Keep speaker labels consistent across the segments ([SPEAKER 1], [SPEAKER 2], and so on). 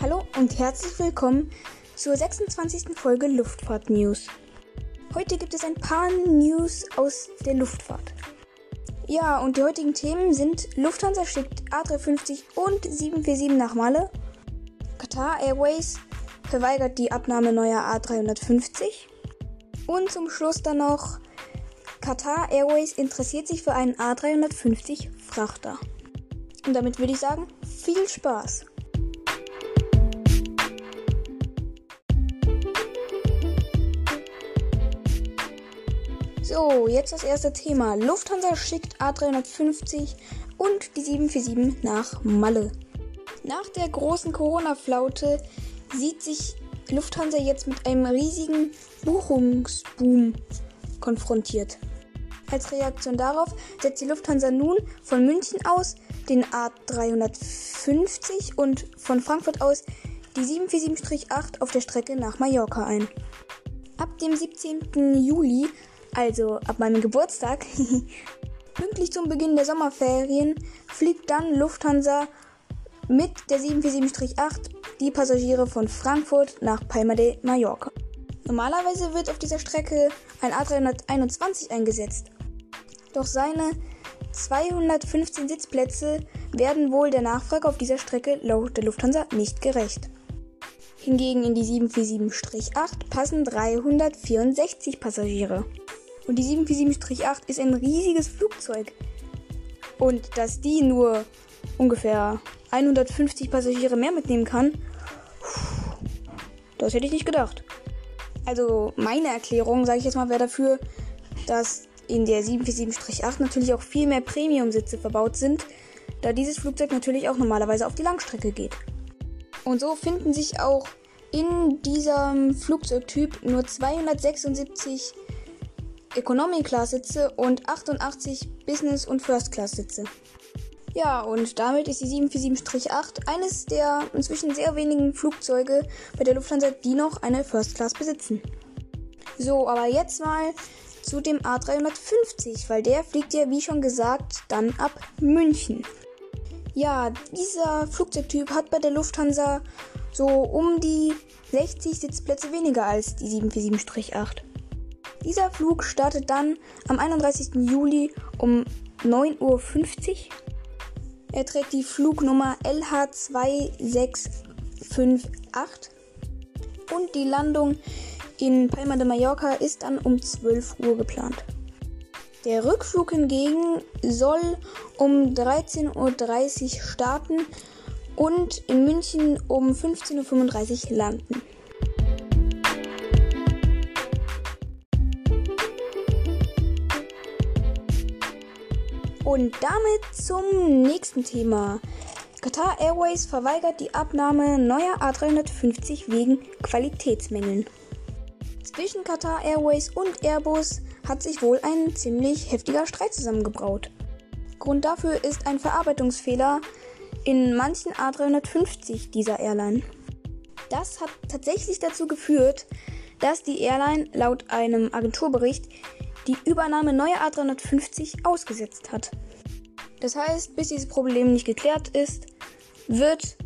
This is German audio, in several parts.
[SPEAKER 1] Hallo und herzlich willkommen zur 26. Folge Luftfahrt News. Heute gibt es ein paar News aus der Luftfahrt. Ja, und die heutigen Themen sind Lufthansa schickt A350 und 747 nach Malle, Qatar Airways verweigert die Abnahme neuer A350 und zum Schluss dann noch Qatar Airways interessiert sich für einen A350 Frachter. Und damit würde ich sagen, viel Spaß! So, jetzt das erste Thema. Lufthansa schickt A350 und die 747 nach Malle. Nach der großen Corona-Flaute sieht sich Lufthansa jetzt mit einem riesigen Buchungsboom konfrontiert. Als Reaktion darauf setzt die Lufthansa nun von München aus den A350 und von Frankfurt aus die 747-8 auf der Strecke nach Mallorca ein. Ab dem 17. Juli also ab meinem Geburtstag, pünktlich zum Beginn der Sommerferien, fliegt dann Lufthansa mit der 747-8 die Passagiere von Frankfurt nach Palma de Mallorca. Normalerweise wird auf dieser Strecke ein A321 eingesetzt. Doch seine 215 Sitzplätze werden wohl der Nachfrage auf dieser Strecke laut der Lufthansa nicht gerecht. Hingegen in die 747-8 passen 364 Passagiere. Und die 747-8 ist ein riesiges Flugzeug. Und dass die nur ungefähr 150 Passagiere mehr mitnehmen kann, das hätte ich nicht gedacht. Also meine Erklärung, sage ich jetzt mal, wäre dafür, dass in der 747-8 natürlich auch viel mehr Premium-Sitze verbaut sind, da dieses Flugzeug natürlich auch normalerweise auf die Langstrecke geht. Und so finden sich auch in diesem Flugzeugtyp nur 276 Economy Class Sitze und 88 Business und First Class Sitze. Ja, und damit ist die 747-8 eines der inzwischen sehr wenigen Flugzeuge bei der Lufthansa, die noch eine First Class besitzen. So, aber jetzt mal zu dem A350, weil der fliegt ja, wie schon gesagt, dann ab München. Ja, dieser Flugzeugtyp hat bei der Lufthansa so um die 60 Sitzplätze weniger als die 747-8. Dieser Flug startet dann am 31. Juli um 9.50 Uhr. Er trägt die Flugnummer LH2658 und die Landung in Palma de Mallorca ist dann um 12 Uhr geplant. Der Rückflug hingegen soll um 13.30 Uhr starten und in München um 15.35 Uhr landen. Und damit zum nächsten Thema. Qatar Airways verweigert die Abnahme neuer A350 wegen Qualitätsmängeln. Zwischen Qatar Airways und Airbus hat sich wohl ein ziemlich heftiger Streit zusammengebraut. Grund dafür ist ein Verarbeitungsfehler in manchen A350 dieser Airline. Das hat tatsächlich dazu geführt, dass die Airline laut einem Agenturbericht die Übernahme neuer A350 ausgesetzt hat. Das heißt, bis dieses Problem nicht geklärt ist, wird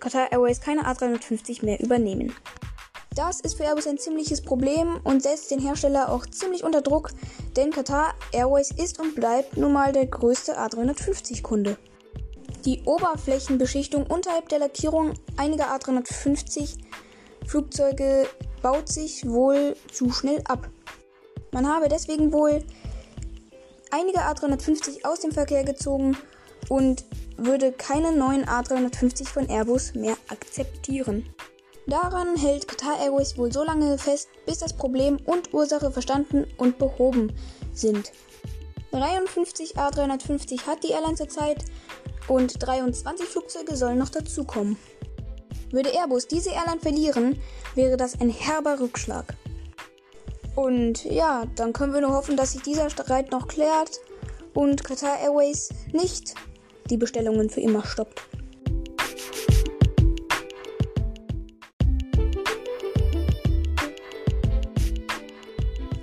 [SPEAKER 1] Qatar Airways keine A350 mehr übernehmen. Das ist für Airbus ein ziemliches Problem und setzt den Hersteller auch ziemlich unter Druck, denn Qatar Airways ist und bleibt nun mal der größte A350-Kunde. Die Oberflächenbeschichtung unterhalb der Lackierung einiger A350 Flugzeuge baut sich wohl zu schnell ab. Man habe deswegen wohl einige A350 aus dem Verkehr gezogen und würde keine neuen A350 von Airbus mehr akzeptieren. Daran hält Qatar Airways wohl so lange fest, bis das Problem und Ursache verstanden und behoben sind. 53 A350 hat die Airline zurzeit und 23 Flugzeuge sollen noch dazukommen. Würde Airbus diese Airline verlieren, wäre das ein herber Rückschlag. Und ja, dann können wir nur hoffen, dass sich dieser Streit noch klärt und Qatar Airways nicht die Bestellungen für immer stoppt.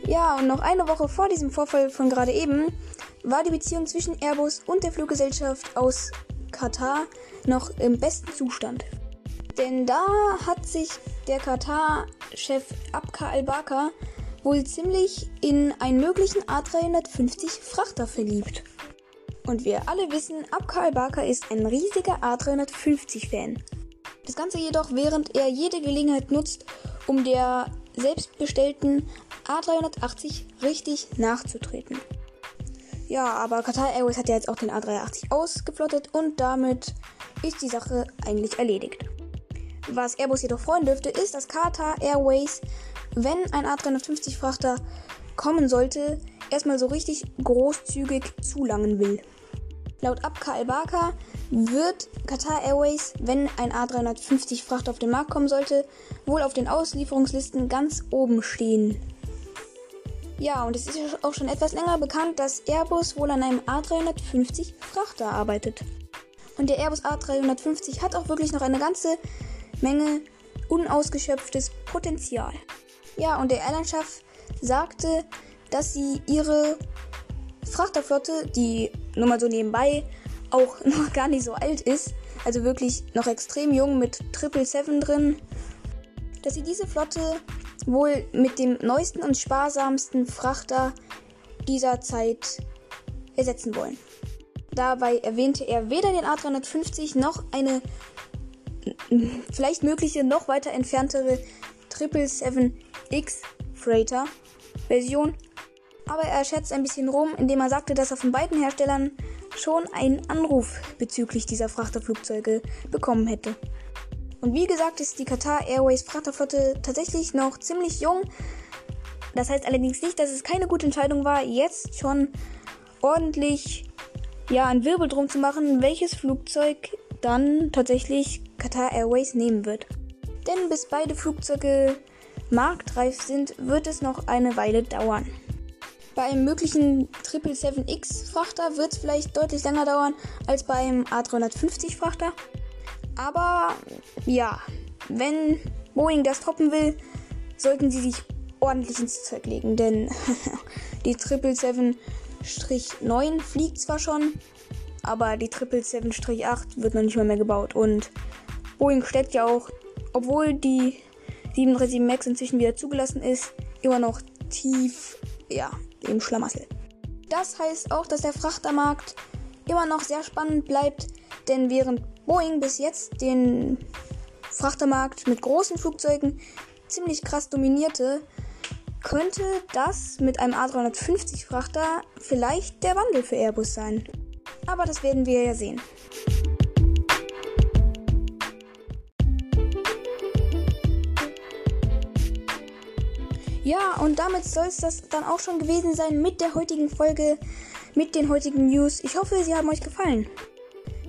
[SPEAKER 1] Ja, und noch eine Woche vor diesem Vorfall von gerade eben war die Beziehung zwischen Airbus und der Fluggesellschaft aus Katar noch im besten Zustand. Denn da hat sich der Katar-Chef Abka al-Bakr wohl ziemlich in einen möglichen A350 Frachter verliebt. Und wir alle wissen, Abka al-Bakr ist ein riesiger A350-Fan. Das Ganze jedoch, während er jede Gelegenheit nutzt, um der selbstbestellten A380 richtig nachzutreten. Ja, aber Qatar Airways hat ja jetzt auch den A380 ausgeflottet und damit ist die Sache eigentlich erledigt. Was Airbus jedoch freuen dürfte, ist, dass Qatar Airways, wenn ein A350 Frachter kommen sollte, erstmal so richtig großzügig zulangen will. Laut Abka al-Baka wird Qatar Airways, wenn ein A350 Frachter auf den Markt kommen sollte, wohl auf den Auslieferungslisten ganz oben stehen. Ja, und es ist auch schon etwas länger bekannt, dass Airbus wohl an einem A350 Frachter arbeitet. Und der Airbus A350 hat auch wirklich noch eine ganze Menge unausgeschöpftes Potenzial. Ja, und der Airline-Chef sagte, dass sie ihre Frachterflotte, die nur mal so nebenbei auch noch gar nicht so alt ist, also wirklich noch extrem jung mit 777 drin, dass sie diese Flotte wohl mit dem neuesten und sparsamsten Frachter dieser Zeit ersetzen wollen. Dabei erwähnte er weder den A350 noch eine vielleicht mögliche noch weiter entferntere 777X Freighter Version, aber er schätzt ein bisschen rum, indem er sagte, dass er von beiden Herstellern schon einen Anruf bezüglich dieser Frachterflugzeuge bekommen hätte. Und wie gesagt ist die Qatar Airways Frachterflotte tatsächlich noch ziemlich jung. Das heißt allerdings nicht, dass es keine gute Entscheidung war, jetzt schon ordentlich ja, einen Wirbel drum zu machen, welches Flugzeug dann tatsächlich Qatar Airways nehmen wird. Denn bis beide Flugzeuge marktreif sind, wird es noch eine Weile dauern. Bei einem möglichen 777X Frachter wird es vielleicht deutlich länger dauern als bei einem A350 Frachter. Aber ja, wenn Boeing das toppen will, sollten sie sich ordentlich ins Zeug legen, denn die 777-9 fliegt zwar schon, aber die 777-8 wird noch nicht mal mehr gebaut und Boeing steckt ja auch, obwohl die 737 MAX inzwischen wieder zugelassen ist, immer noch tief, ja, im Schlamassel. Das heißt auch, dass der Frachtermarkt immer noch sehr spannend bleibt, denn während Boeing bis jetzt den Frachtermarkt mit großen Flugzeugen ziemlich krass dominierte, könnte das mit einem A350 Frachter vielleicht der Wandel für Airbus sein. Aber das werden wir ja sehen. Ja, und damit soll es das dann auch schon gewesen sein mit der heutigen Folge, mit den heutigen News. Ich hoffe, sie haben euch gefallen.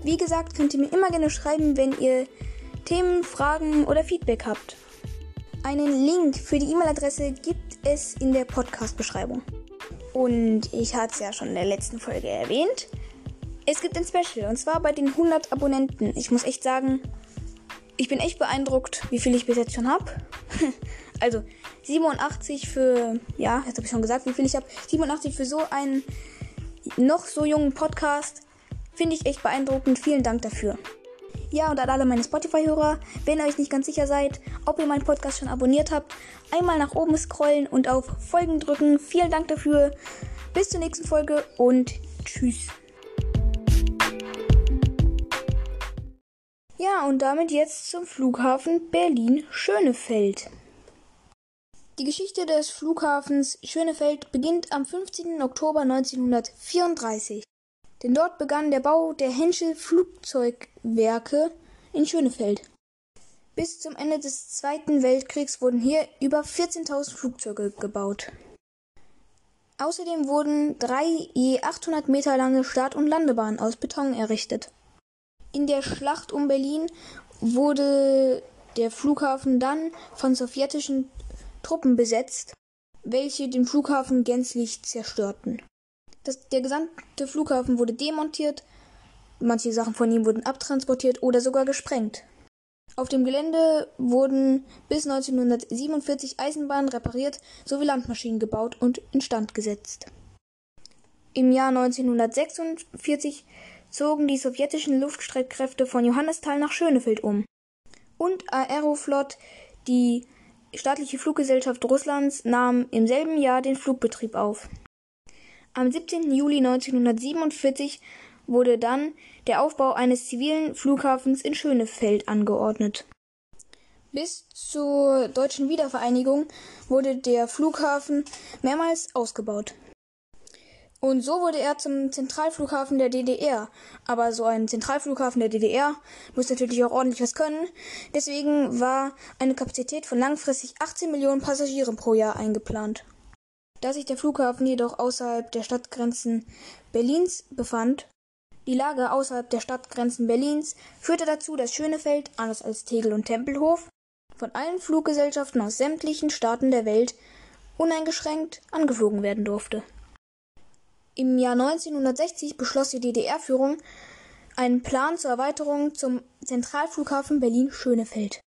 [SPEAKER 1] Wie gesagt, könnt ihr mir immer gerne schreiben, wenn ihr Themen, Fragen oder Feedback habt. Einen Link für die E-Mail-Adresse gibt es in der Podcast-Beschreibung. Und ich hatte es ja schon in der letzten Folge erwähnt. Es gibt ein Special und zwar bei den 100 Abonnenten. Ich muss echt sagen, ich bin echt beeindruckt, wie viel ich bis jetzt schon habe. also 87 für, ja, jetzt habe ich schon gesagt, wie viel ich habe. 87 für so einen noch so jungen Podcast. Finde ich echt beeindruckend. Vielen Dank dafür. Ja, und an alle meine Spotify-Hörer, wenn ihr euch nicht ganz sicher seid, ob ihr meinen Podcast schon abonniert habt, einmal nach oben scrollen und auf Folgen drücken. Vielen Dank dafür. Bis zur nächsten Folge und tschüss. Ja, und damit jetzt zum Flughafen Berlin-Schönefeld. Die Geschichte des Flughafens Schönefeld beginnt am 15. Oktober 1934. Denn dort begann der Bau der Henschel Flugzeugwerke in Schönefeld. Bis zum Ende des Zweiten Weltkriegs wurden hier über 14.000 Flugzeuge gebaut. Außerdem wurden drei je 800 Meter lange Start- und Landebahnen aus Beton errichtet. In der Schlacht um Berlin wurde der Flughafen dann von sowjetischen Truppen besetzt, welche den Flughafen gänzlich zerstörten. Das, der gesamte Flughafen wurde demontiert, manche Sachen von ihm wurden abtransportiert oder sogar gesprengt. Auf dem Gelände wurden bis 1947 Eisenbahnen repariert sowie Landmaschinen gebaut und instand gesetzt. Im Jahr 1946 zogen die sowjetischen Luftstreitkräfte von Johannisthal nach Schönefeld um. und Aeroflot, die staatliche Fluggesellschaft Russlands, nahm im selben Jahr den Flugbetrieb auf. Am 17. Juli 1947 wurde dann der Aufbau eines zivilen Flughafens in Schönefeld angeordnet. Bis zur deutschen Wiedervereinigung wurde der Flughafen mehrmals ausgebaut. Und so wurde er zum Zentralflughafen der DDR. Aber so ein Zentralflughafen der DDR muss natürlich auch ordentlich was können. Deswegen war eine Kapazität von langfristig 18 Millionen Passagieren pro Jahr eingeplant. Da sich der Flughafen jedoch außerhalb der Stadtgrenzen Berlins befand, die Lage außerhalb der Stadtgrenzen Berlins führte dazu, dass Schönefeld, anders als Tegel und Tempelhof, von allen Fluggesellschaften aus sämtlichen Staaten der Welt uneingeschränkt angeflogen werden durfte. Im Jahr 1960 beschloss die DDR-Führung einen Plan zur Erweiterung zum Zentralflughafen Berlin-Schönefeld.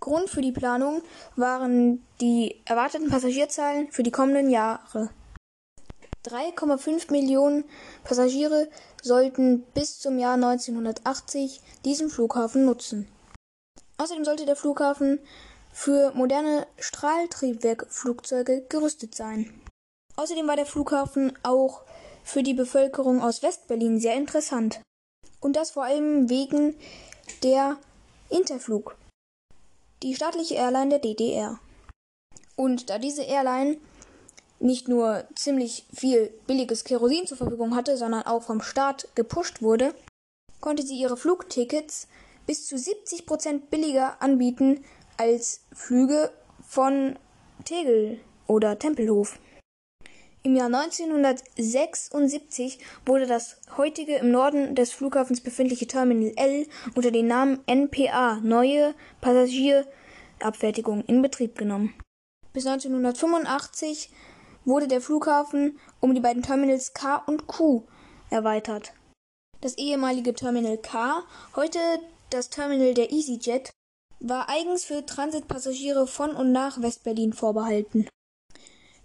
[SPEAKER 1] Grund für die Planung waren die erwarteten Passagierzahlen für die kommenden Jahre. 3,5 Millionen Passagiere sollten bis zum Jahr 1980 diesen Flughafen nutzen. Außerdem sollte der Flughafen für moderne Strahltriebwerkflugzeuge gerüstet sein. Außerdem war der Flughafen auch für die Bevölkerung aus Westberlin sehr interessant. Und das vor allem wegen der Interflug, die staatliche Airline der DDR. Und da diese Airline nicht nur ziemlich viel billiges Kerosin zur Verfügung hatte, sondern auch vom Staat gepusht wurde, konnte sie ihre Flugtickets bis zu 70 Prozent billiger anbieten als Flüge von Tegel oder Tempelhof. Im Jahr 1976 wurde das heutige im Norden des Flughafens befindliche Terminal L unter dem Namen NPA Neue Passagierabfertigung in Betrieb genommen. Bis 1985 wurde der Flughafen um die beiden Terminals K und Q erweitert. Das ehemalige Terminal K, heute das Terminal der EasyJet, war eigens für Transitpassagiere von und nach Westberlin vorbehalten.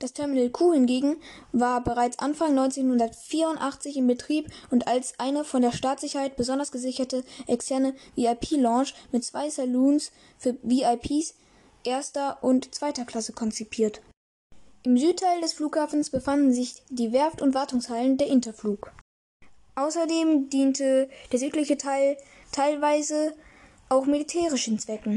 [SPEAKER 1] Das Terminal Q hingegen war bereits Anfang 1984 in Betrieb und als eine von der Staatssicherheit besonders gesicherte externe VIP-Lounge mit zwei Saloons für VIPs erster und zweiter Klasse konzipiert. Im Südteil des Flughafens befanden sich die Werft- und Wartungshallen der Interflug. Außerdem diente der südliche Teil teilweise auch militärischen Zwecken.